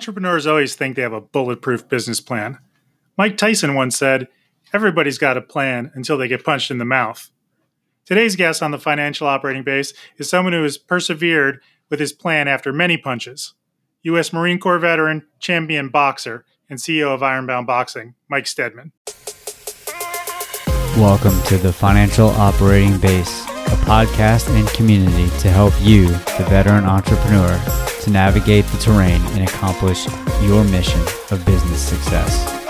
Entrepreneurs always think they have a bulletproof business plan. Mike Tyson once said, Everybody's got a plan until they get punched in the mouth. Today's guest on the financial operating base is someone who has persevered with his plan after many punches. U.S. Marine Corps veteran, champion boxer, and CEO of Ironbound Boxing, Mike Steadman. Welcome to the Financial Operating Base, a podcast and community to help you, the veteran entrepreneur, to navigate the terrain and accomplish your mission of business success.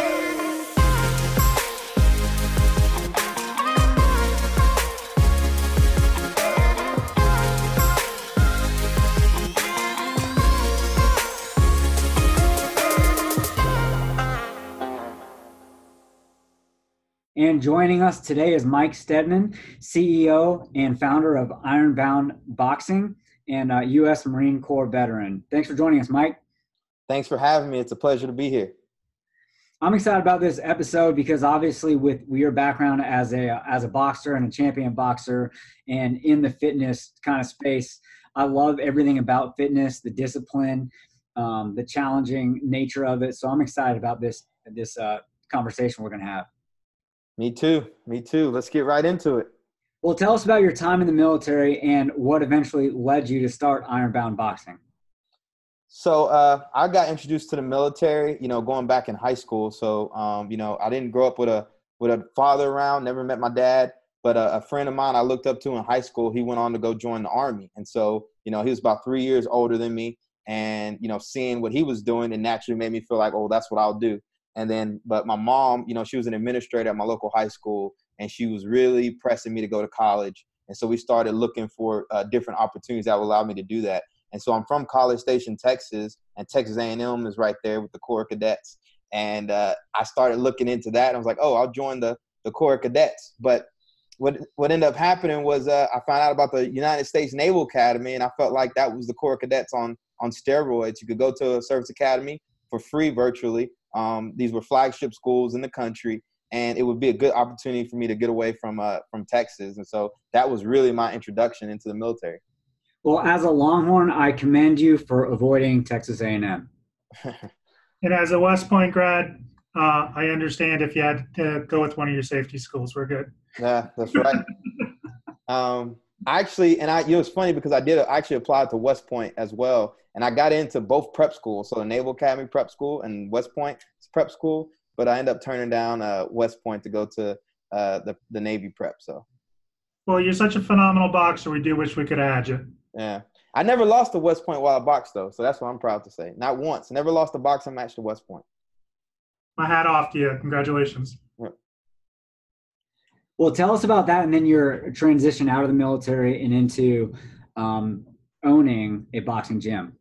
And joining us today is Mike Steadman, CEO and founder of Ironbound Boxing and uh, U.S. Marine Corps veteran. Thanks for joining us, Mike. Thanks for having me. It's a pleasure to be here. I'm excited about this episode because obviously, with your background as a as a boxer and a champion boxer, and in the fitness kind of space, I love everything about fitness, the discipline, um, the challenging nature of it. So I'm excited about this this uh, conversation we're going to have. Me too. Me too. Let's get right into it. Well, tell us about your time in the military and what eventually led you to start Ironbound Boxing. So uh, I got introduced to the military, you know, going back in high school. So um, you know, I didn't grow up with a with a father around. Never met my dad, but a, a, friend of mine I looked up to in high school. He went on to go join the army, and so you know, he was about three years older than me. And you know, seeing what he was doing, it naturally made me feel like, oh, that's what I'll do. And then, but my mom, you know, she was an administrator at my local high school, and she was really pressing me to go to college. And so we started looking for uh, different opportunities that would allow me to do that. And so I'm from College Station, Texas, and Texas A&M is right there with the Corps Cadets. And uh, I started looking into that. And I was like, oh, I'll join the the Corps Cadets. But what what ended up happening was uh, I found out about the United States Naval Academy, and I felt like that was the Corps Cadets on on steroids. You could go to a service academy for free virtually. Um, these were flagship schools in the country, and it would be a good opportunity for me to get away from uh, from Texas. And so that was really my introduction into the military. Well, as a Longhorn, I commend you for avoiding Texas A&M. and as a West Point grad, uh, I understand if you had to go with one of your safety schools, we're good. Yeah, that's right. um, actually, and I, you know, it's funny because I did actually apply to West Point as well, and I got into both prep schools, so the Naval Academy Prep School and West Point Prep School but I end up turning down uh, West Point to go to uh, the the Navy prep. So. Well, you're such a phenomenal boxer. We do wish we could add you. Yeah, I never lost to West Point while I boxed though, so that's what I'm proud to say. Not once. Never lost a boxing match to West Point. My hat off to you. Congratulations. Yeah. Well, tell us about that, and then your transition out of the military and into um, owning a boxing gym.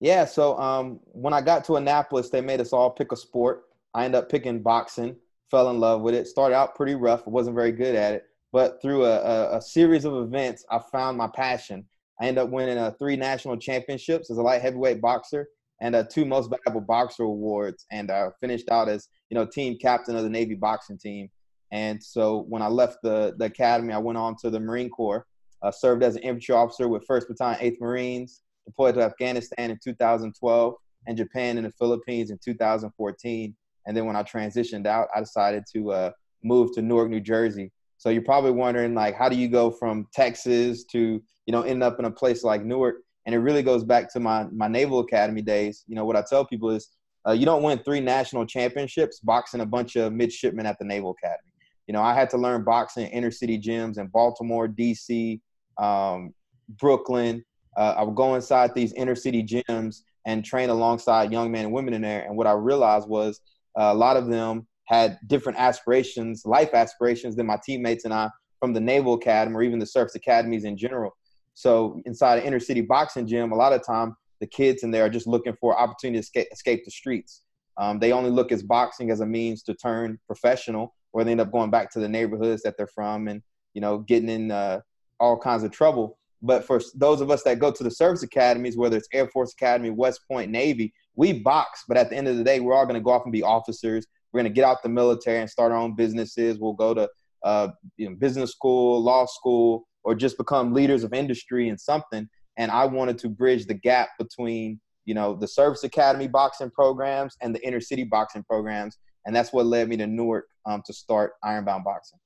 Yeah, so um, when I got to Annapolis, they made us all pick a sport. I ended up picking boxing, fell in love with it. Started out pretty rough, wasn't very good at it, but through a, a, a series of events, I found my passion. I ended up winning uh, three national championships as a light heavyweight boxer and uh, two most valuable boxer awards, and uh, finished out as you know team captain of the Navy boxing team. And so when I left the the academy, I went on to the Marine Corps. Uh, served as an infantry officer with 1st Battalion, 8th Marines. Deployed to Afghanistan in 2012 and Japan and the Philippines in 2014. And then when I transitioned out, I decided to uh, move to Newark, New Jersey. So you're probably wondering, like, how do you go from Texas to, you know, end up in a place like Newark? And it really goes back to my my Naval Academy days. You know, what I tell people is, uh, you don't win three national championships boxing a bunch of midshipmen at the Naval Academy. You know, I had to learn boxing in inner city gyms in Baltimore, D.C., um, Brooklyn. Uh, I would go inside these inner city gyms and train alongside young men and women in there. And what I realized was uh, a lot of them had different aspirations, life aspirations than my teammates and I from the Naval Academy or even the service academies in general. So inside an inner city boxing gym, a lot of time the kids in there are just looking for opportunity to escape, escape the streets. Um, they only look at boxing as a means to turn professional, or they end up going back to the neighborhoods that they're from and you know getting in uh, all kinds of trouble. But for those of us that go to the service academies, whether it's Air Force Academy, West Point, Navy, we box, but at the end of the day, we're all going to go off and be officers. We're going to get out the military and start our own businesses. We'll go to uh, you know, business school, law school, or just become leaders of industry and something. And I wanted to bridge the gap between you know, the Service Academy boxing programs and the inner city boxing programs. And that's what led me to Newark um, to start Ironbound Boxing.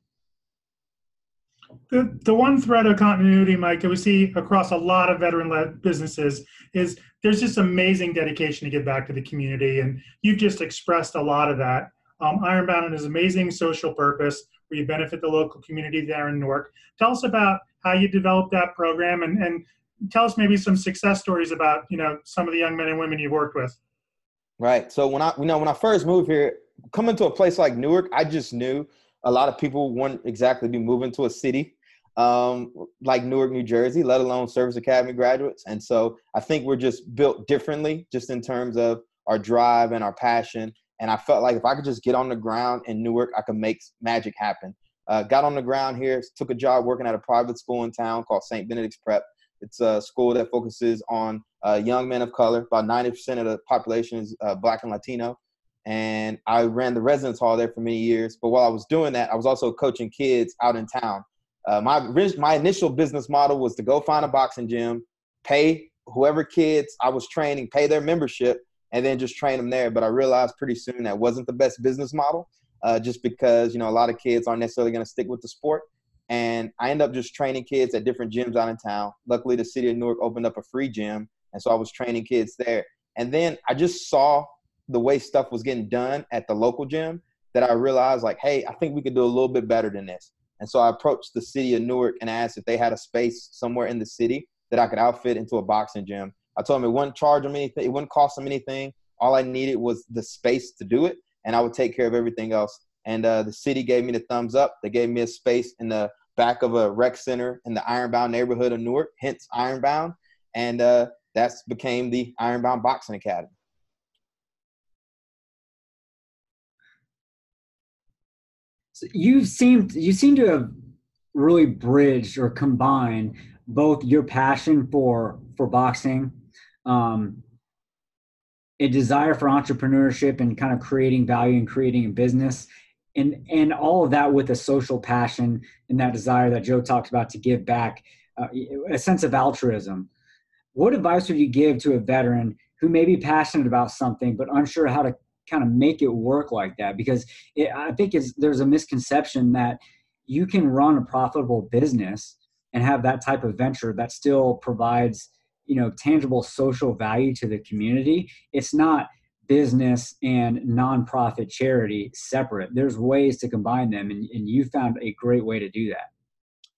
The, the one thread of continuity, Mike, that we see across a lot of veteran-led businesses is there's just amazing dedication to give back to the community, and you've just expressed a lot of that. Um, Ironbound is amazing social purpose where you benefit the local community there in Newark. Tell us about how you developed that program, and, and tell us maybe some success stories about you know some of the young men and women you've worked with. Right. So when I you know when I first moved here, coming to a place like Newark, I just knew a lot of people wouldn't exactly be moving to a city um, like Newark, New Jersey, let alone Service Academy graduates. And so I think we're just built differently, just in terms of our drive and our passion. And I felt like if I could just get on the ground in Newark, I could make magic happen. Uh, got on the ground here, took a job working at a private school in town called St. Benedict's Prep. It's a school that focuses on uh, young men of color. About 90% of the population is uh, black and Latino and I ran the residence hall there for many years. But while I was doing that, I was also coaching kids out in town. Uh, my my initial business model was to go find a boxing gym, pay whoever kids I was training, pay their membership, and then just train them there. But I realized pretty soon that wasn't the best business model, uh, just because you know a lot of kids aren't necessarily going to stick with the sport. And I ended up just training kids at different gyms out in town. Luckily, the city of Newark opened up a free gym, and so I was training kids there. And then I just saw the way stuff was getting done at the local gym that I realized like, hey, I think we could do a little bit better than this. And so I approached the city of Newark and asked if they had a space somewhere in the city that I could outfit into a boxing gym. I told them it wouldn't charge them anything, it wouldn't cost them anything. All I needed was the space to do it, and I would take care of everything else. And uh, the city gave me the thumbs up. They gave me a space in the back of a rec center in the Ironbound neighborhood of Newark, hence Ironbound. And uh, that's became the Ironbound Boxing Academy. You seem you seem to have really bridged or combined both your passion for for boxing um, a desire for entrepreneurship and kind of creating value and creating a business and and all of that with a social passion and that desire that joe talked about to give back uh, a sense of altruism. What advice would you give to a veteran who may be passionate about something but unsure how to kind of make it work like that because it, I think there's a misconception that you can run a profitable business and have that type of venture that still provides you know tangible social value to the community. It's not business and nonprofit charity separate. There's ways to combine them, and, and you found a great way to do that.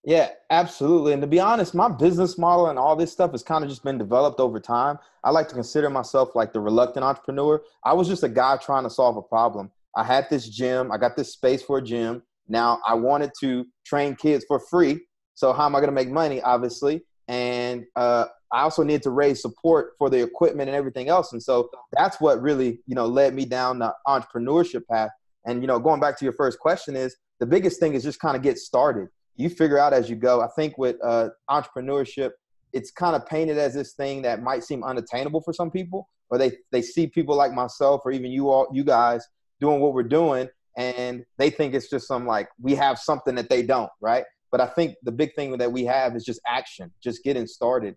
Yeah, absolutely. And to be honest, my business model and all this stuff has kind of just been developed over time. I like to consider myself like the reluctant entrepreneur. I was just a guy trying to solve a problem. I had this gym, I got this space for a gym. Now I wanted to train kids for free. So how am I going to make money? Obviously, and uh, I also need to raise support for the equipment and everything else. And so that's what really you know led me down the entrepreneurship path. And you know, going back to your first question is the biggest thing is just kind of get started you figure out as you go. I think with uh, entrepreneurship, it's kind of painted as this thing that might seem unattainable for some people, or they they see people like myself or even you all you guys doing what we're doing, and they think it's just some like we have something that they don't, right? But I think the big thing that we have is just action, just getting started.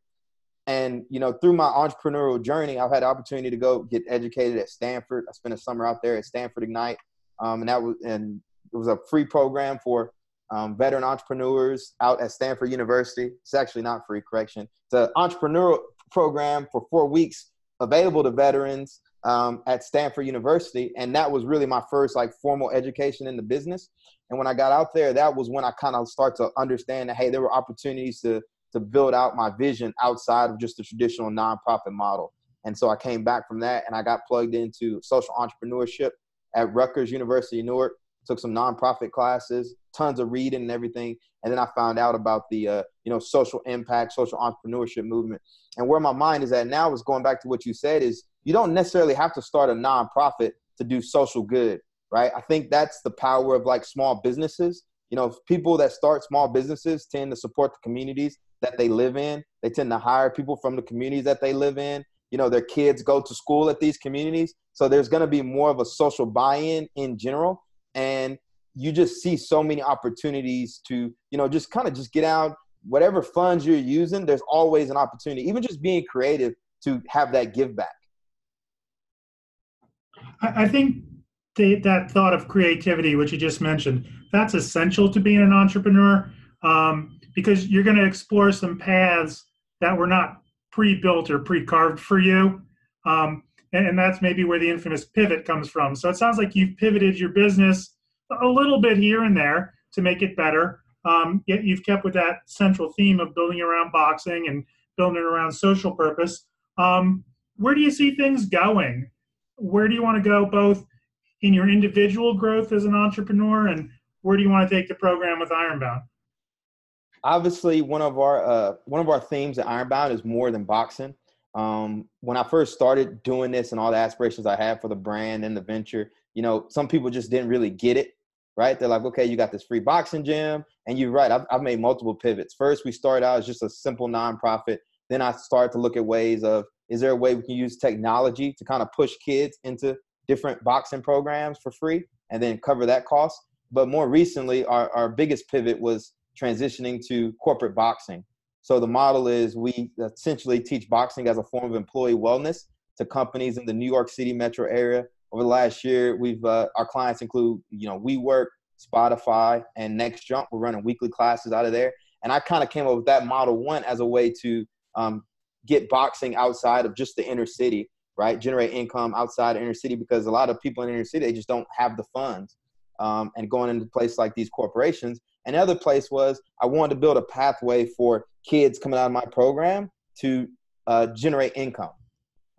And you know, through my entrepreneurial journey, I've had the opportunity to go get educated at Stanford. I spent a summer out there at Stanford Ignite, um, and that was and it was a free program for um, veteran entrepreneurs out at Stanford University. It's actually not free, correction. It's an entrepreneurial program for four weeks available to veterans um, at Stanford University. And that was really my first like formal education in the business. And when I got out there, that was when I kind of start to understand that, hey, there were opportunities to, to build out my vision outside of just the traditional nonprofit model. And so I came back from that and I got plugged into social entrepreneurship at Rutgers University Newark took some nonprofit classes, tons of reading and everything, and then I found out about the uh, you know social impact, social entrepreneurship movement. And where my mind is at now is going back to what you said is you don't necessarily have to start a nonprofit to do social good, right? I think that's the power of like small businesses. You know, people that start small businesses tend to support the communities that they live in. They tend to hire people from the communities that they live in. You know, their kids go to school at these communities. So there's going to be more of a social buy-in in general and you just see so many opportunities to you know just kind of just get out whatever funds you're using there's always an opportunity even just being creative to have that give back. I think the, that thought of creativity, which you just mentioned, that's essential to being an entrepreneur um, because you're going to explore some paths that were not pre-built or pre-carved for you. Um, and, and, that's maybe where the infamous pivot comes from. So it sounds like you've pivoted your business a little bit here and there to make it better. Um, yet you've kept with that central theme of building around boxing and building around social purpose. Um, where do you see things going? Where do you want to go both in your individual growth as an entrepreneur and where do you want to take the program with Ironbound? Obviously, one of our uh, one of our themes at Ironbound is more than boxing. Um, when I first started doing this and all the aspirations I had for the brand and the venture, you know, some people just didn't really get it, right? They're like, okay, you got this free boxing gym, and you're right. I've, I've made multiple pivots. First, we started out as just a simple nonprofit. Then I started to look at ways of is there a way we can use technology to kind of push kids into different boxing programs for free and then cover that cost. But more recently, our, our biggest pivot was transitioning to corporate boxing. So the model is we essentially teach boxing as a form of employee wellness to companies in the New York City metro area. Over the last year, we've uh, our clients include you know WeWork, Spotify, and Next Jump. We're running weekly classes out of there, and I kind of came up with that model one as a way to um, get boxing outside of just the inner city right? Generate income outside of inner city because a lot of people in inner city they just don't have the funds. Um, and going into place like these corporations. Another place was I wanted to build a pathway for kids coming out of my program to uh, generate income.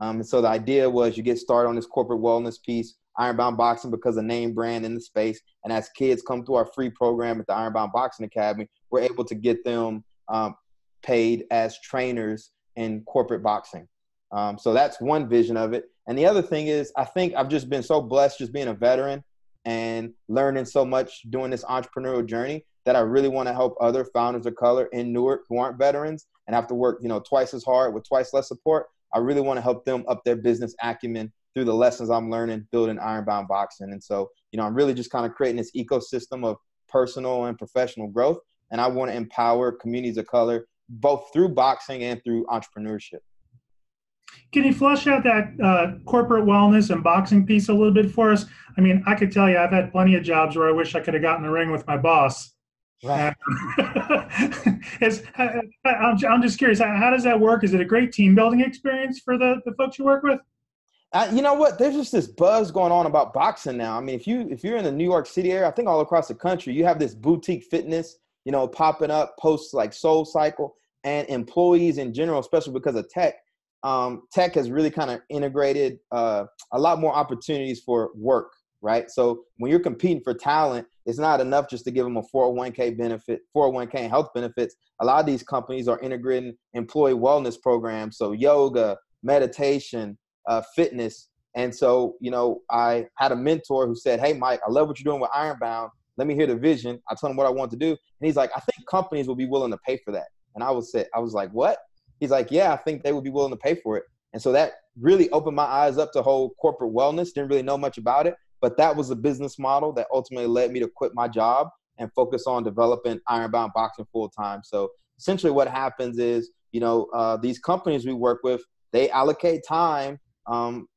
Um, and so the idea was you get started on this corporate wellness piece, Ironbound Boxing, because a name brand in the space. And as kids come through our free program at the Ironbound Boxing Academy, we're able to get them um, paid as trainers in corporate boxing. Um, so that's one vision of it. And the other thing is, I think I've just been so blessed just being a veteran and learning so much doing this entrepreneurial journey that I really want to help other founders of color in Newark who aren't veterans and have to work, you know, twice as hard with twice less support. I really want to help them up their business acumen through the lessons I'm learning building Ironbound Boxing. And so, you know, I'm really just kind of creating this ecosystem of personal and professional growth. And I want to empower communities of color both through boxing and through entrepreneurship. Can you flesh out that uh, corporate wellness and boxing piece a little bit for us? I mean, I could tell you I've had plenty of jobs where I wish I could have gotten the ring with my boss. Right. it's, I'm, I'm just curious, how does that work? Is it a great team building experience for the, the folks you work with? Uh, you know what? There's just this buzz going on about boxing now. I mean, if you if you're in the New York City area, I think all across the country, you have this boutique fitness, you know, popping up posts like Soul Cycle and employees in general, especially because of tech um, tech has really kind of integrated uh, a lot more opportunities for work, right? So when you're competing for talent, it's not enough just to give them a 401k benefit, 401k health benefits. A lot of these companies are integrating employee wellness programs, so yoga, meditation, uh, fitness. And so, you know, I had a mentor who said, Hey, Mike, I love what you're doing with Ironbound. Let me hear the vision. I told him what I want to do. And he's like, I think companies will be willing to pay for that. And I was say, I was like, what? He's like, yeah, I think they would be willing to pay for it. And so that really opened my eyes up to whole corporate wellness. Didn't really know much about it, but that was a business model that ultimately led me to quit my job and focus on developing Ironbound Boxing full time. So essentially, what happens is, you know, uh, these companies we work with, they allocate time um,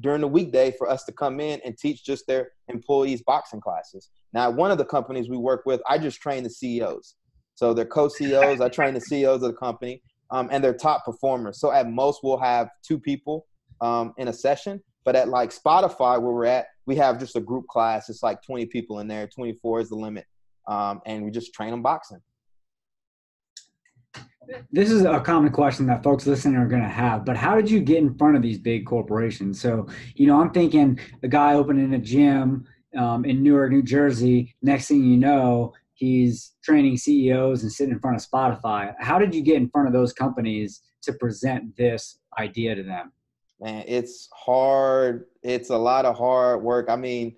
during the weekday for us to come in and teach just their employees boxing classes. Now, one of the companies we work with, I just train the CEOs. So they're co-CEOs. I train the CEOs of the company um, and they're top performers. So at most, we'll have two people um, in a session. But at like Spotify, where we're at, we have just a group class. It's like 20 people in there. 24 is the limit, um, and we just train them boxing. This is a common question that folks listening are going to have. But how did you get in front of these big corporations? So you know, I'm thinking a guy opening a gym um, in Newark, New Jersey. Next thing you know, he's training CEOs and sitting in front of Spotify. How did you get in front of those companies to present this idea to them? Man, it's hard. It's a lot of hard work. I mean,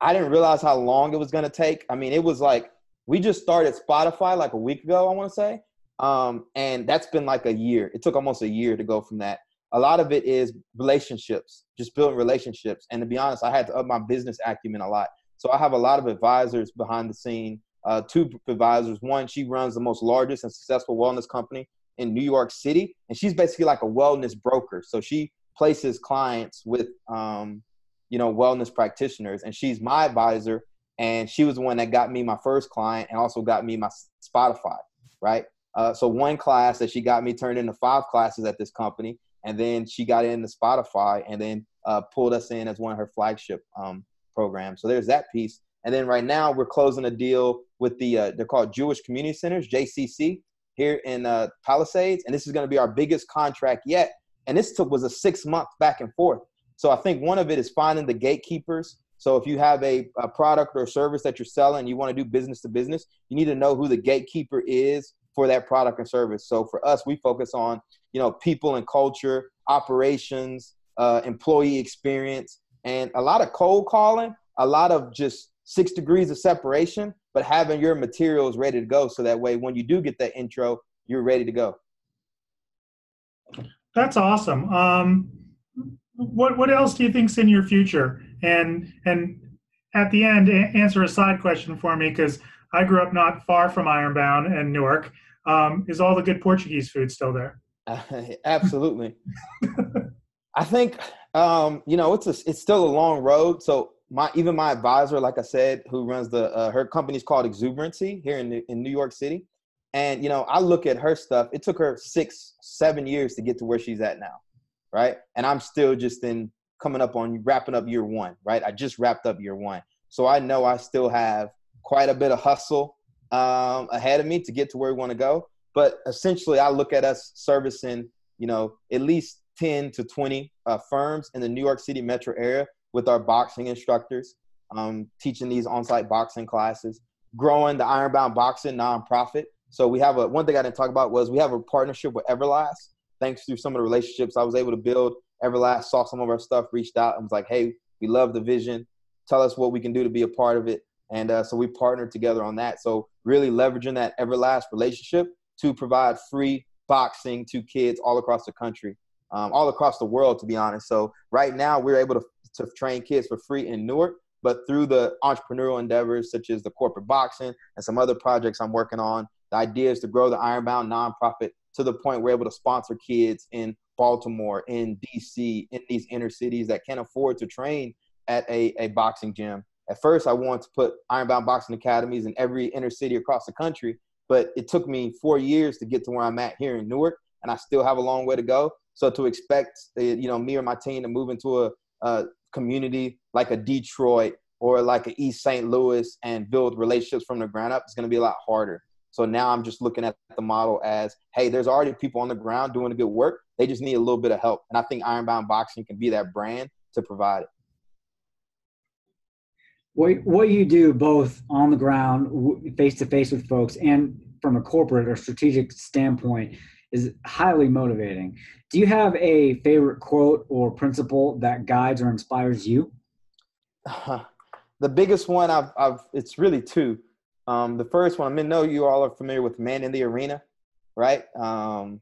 I didn't realize how long it was to take. I mean, it was like we just started Spotify like a week ago, I want to say. Um, and that's been like a year. It took almost a year to go from that. A lot of it is relationships, just building relationships. And to be honest, I had to up my business acumen a lot. So I have a lot of advisors behind the scene uh, two advisors. One, she runs the most largest and successful wellness company in New York City, and she's basically like a wellness broker. So she places clients with, um, you know, wellness practitioners, and she's my advisor. And she was the one that got me my first client, and also got me my Spotify, right? Uh, so one class that she got me turned into five classes at this company, and then she got into Spotify, and then uh, pulled us in as one of her flagship um, programs. So there's that piece. And then right now we're closing a deal with the uh, they're called Jewish Community Centers (JCC) here in uh, Palisades, and this is going to be our biggest contract yet. And this took was a six month back and forth. So I think one of it is finding the gatekeepers. So if you have a, a product or service that you're selling, you want to do business to business, you need to know who the gatekeeper is for that product and service. So for us, we focus on you know people and culture, operations, uh, employee experience, and a lot of cold calling, a lot of just six degrees of separation, but having your materials ready to go so that way when you do get that intro, you're ready to go. That's awesome. Um, what what else do you think's in your future? And and at the end, answer a side question for me because I grew up not far from Ironbound and Newark. Um, is all the good Portuguese food still there? Uh, absolutely. I think um, you know it's a, it's still a long road. So my even my advisor, like I said, who runs the uh, her company's called Exubrancy here in in New York City, and you know I look at her stuff. It took her six seven years to get to where she's at now, right? And I'm still just in coming up on wrapping up year one, right? I just wrapped up year one, so I know I still have quite a bit of hustle um, ahead of me to get to where we want to go. But essentially, I look at us servicing, you know, at least 10 to 20 uh, firms in the New York City metro area with our boxing instructors, um, teaching these on-site boxing classes, growing the Ironbound Boxing nonprofit. So we have a one thing I didn't talk about was we have a partnership with Everlast. Thanks to some of the relationships I was able to build, Everlast saw some of our stuff, reached out, and was like, "Hey, we love the vision. Tell us what we can do to be a part of it." And uh, so we partnered together on that. So really leveraging that Everlast relationship to provide free boxing to kids all across the country, um, all across the world, to be honest. So right now we're able to to train kids for free in Newark. But through the entrepreneurial endeavors such as the corporate boxing and some other projects I'm working on, the idea is to grow the Ironbound nonprofit to the point we're able to sponsor kids in Baltimore, in DC, in these inner cities that can't afford to train at a, a boxing gym. At first, I wanted to put Ironbound Boxing Academies in every inner city across the country, but it took me four years to get to where I'm at here in Newark, and I still have a long way to go. So to expect, uh, you know, me or my team to move into a, a community like a Detroit or like a East St. Louis and build relationships from the ground up, is going to be a lot harder. So now I'm just looking at the model as, hey, there's already people on the ground doing the good work. They just need a little bit of help. And I think Ironbound Boxing can be that brand to provide it. What, what you do both on the ground, face to face with folks, and from a corporate or strategic standpoint is highly motivating. Do you have a favorite quote or principle that guides or inspires you? Uh, the biggest one I've, I've it's really two. Um, the first one, I mean, know you all are familiar with Man in the Arena, right? Um,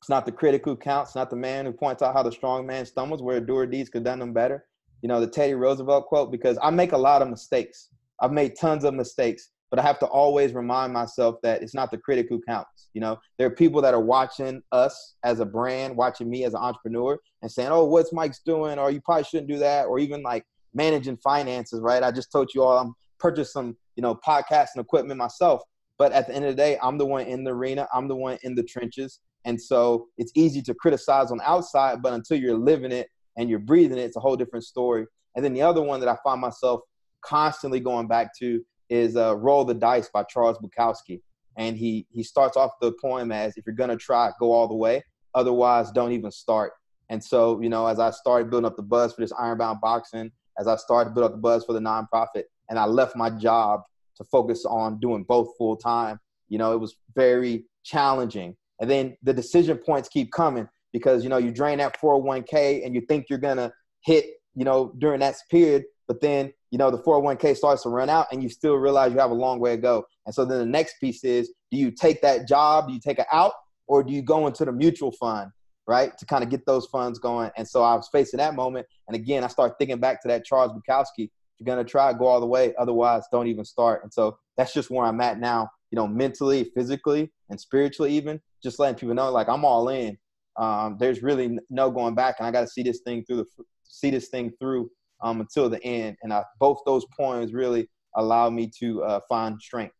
it's not the critic who counts, not the man who points out how the strong man stumbles, where a doer deeds could done them better. You know, the Teddy Roosevelt quote, because I make a lot of mistakes. I've made tons of mistakes but I have to always remind myself that it's not the critic who counts. You know, there are people that are watching us as a brand, watching me as an entrepreneur, and saying, "Oh, what's Mike's doing?" or "You probably shouldn't do that," or even like managing finances. Right? I just told you all I'm purchased some, you know, podcasting equipment myself. But at the end of the day, I'm the one in the arena. I'm the one in the trenches. And so it's easy to criticize on outside, but until you're living it and you're breathing it, it's a whole different story. And then the other one that I find myself constantly going back to is uh, "Roll the Dice" by Charles Bukowski, and he he starts off the poem as, "If you're gonna try, go all the way. Otherwise, don't even start." And so, you know, as I started building up the buzz for this Ironbound boxing, as I started to build up the buzz for the nonprofit, and I left my job to focus on doing both full time, you know, it was very challenging. And then the decision points keep coming because you know you drain that 401k and you think you're gonna hit, you know, during that period, but then you know the 401k starts to run out and you still realize you have a long way to go. And so then the next piece is do you take that job? Do you take it out? Or do you go into the mutual fund right to kind of get those funds going? And so i was facing that moment. And again i start thinking back to that charles bukowski you're to try go all the way otherwise don't even start and so that's just where i'm at now you know, mentally, physically, and spiritually, even just letting people know, like, I'm all in. Um, there's really no going back, and I got to see this thing through the see this thing through um, until the end. And I, both those points really allow me to uh, find strength.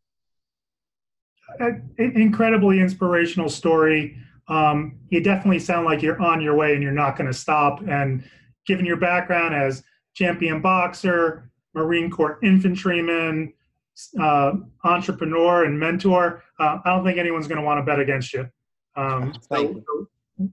Incredibly inspirational story. Um, you definitely sound like you're on your way and you're not going to stop. And given your background as champion boxer, Marine Corps infantryman, uh, entrepreneur, and mentor, uh, I don't think anyone's going to want to bet against you. Um, so,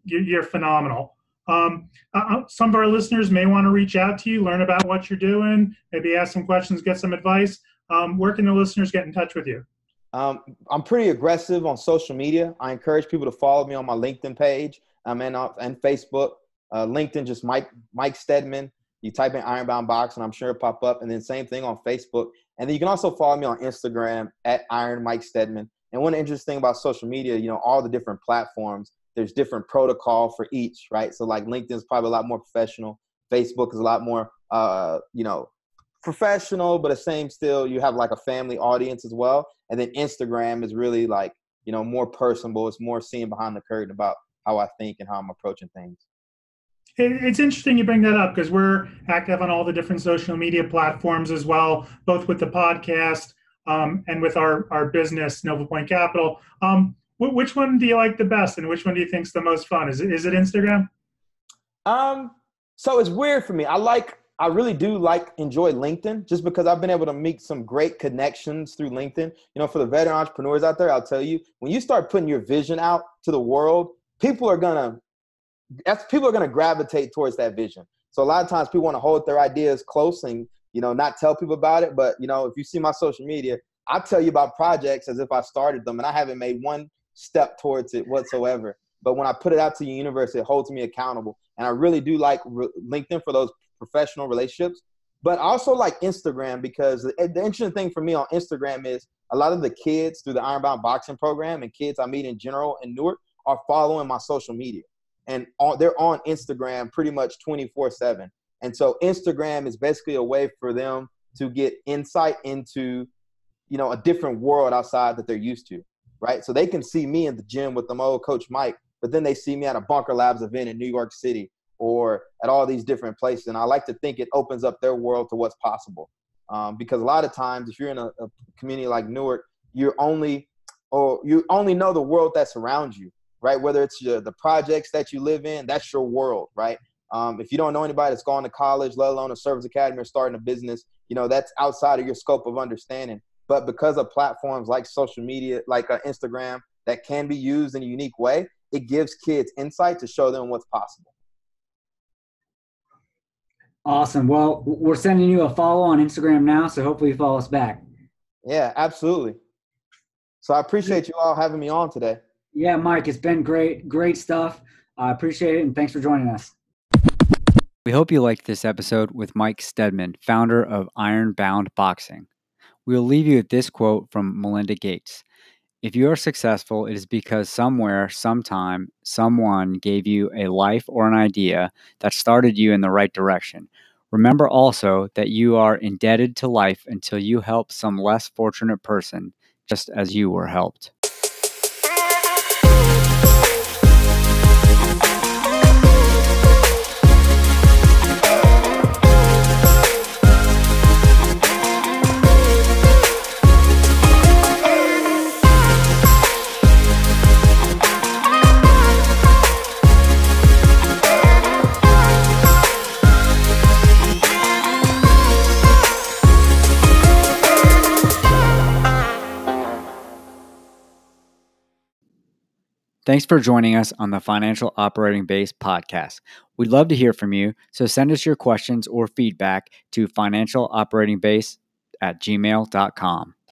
you're phenomenal. Um, uh, uh, some of our listeners may want to reach out to you, learn about what you're doing, maybe ask some questions, get some advice. Um, where can the listeners get in touch with you? Um, I'm pretty aggressive on social media. I encourage people to follow me on my LinkedIn page um, and, and Facebook. Uh, LinkedIn, just Mike Mike Steadman. You type in Ironbound Box, and I'm sure it'll pop up. And then same thing on Facebook. And then you can also follow me on Instagram at Iron Mike Steadman. And one interesting thing about social media, you know, all the different platforms, there's different protocol for each, right? So like LinkedIn is probably a lot more professional. Facebook is a lot more, uh, you know, professional, but the same still, you have like a family audience as well. And then Instagram is really like, you know, more personable. It's more seeing behind the curtain about how I think and how I'm approaching things. It's interesting you bring that up because we're active on all the different social media platforms as well, both with the podcast um, and with our, our business, Nova Point Capital. Um, which one do you like the best, and which one do you think is the most fun? Is it is it Instagram? Um, so it's weird for me. I like, I really do like enjoy LinkedIn just because I've been able to make some great connections through LinkedIn. You know, for the veteran entrepreneurs out there, I'll tell you, when you start putting your vision out to the world, people are gonna, that's people are gonna gravitate towards that vision. So a lot of times people want to hold their ideas close and you know not tell people about it. But you know, if you see my social media, I tell you about projects as if I started them, and I haven't made one step towards it whatsoever. But when I put it out to the universe, it holds me accountable. And I really do like re- LinkedIn for those professional relationships. But also like Instagram because the, the interesting thing for me on Instagram is a lot of the kids through the Ironbound boxing program and kids I meet in general in Newark are following my social media. And on, they're on Instagram pretty much 24 7. And so Instagram is basically a way for them to get insight into, you know, a different world outside that they're used to right? So they can see me in the gym with the old coach Mike, but then they see me at a Bunker Labs event in New York City or at all these different places. And I like to think it opens up their world to what's possible. Um, because a lot of times, if you're in a, a community like Newark, you're only or you only know the world that's around you, right? Whether it's your, the projects that you live in, that's your world, right? Um, if you don't know anybody that's gone to college, let alone a service academy or starting a business, you know that's outside of your scope of understanding. But because of platforms like social media, like uh, Instagram, that can be used in a unique way, it gives kids insight to show them what's possible. Awesome. Well, we're sending you a follow on Instagram now, so hopefully you follow us back. Yeah, absolutely. So I appreciate you all having me on today. Yeah, Mike, it's been great, great stuff. I appreciate it, and thanks for joining us. We hope you liked this episode with Mike Steadman, founder of Ironbound Boxing. We'll leave you with this quote from Melinda Gates If you are successful, it is because somewhere, sometime, someone gave you a life or an idea that started you in the right direction. Remember also that you are indebted to life until you help some less fortunate person, just as you were helped. Thanks for joining us on the Financial Operating Base podcast. We'd love to hear from you, so send us your questions or feedback to financialoperatingbase at gmail.com.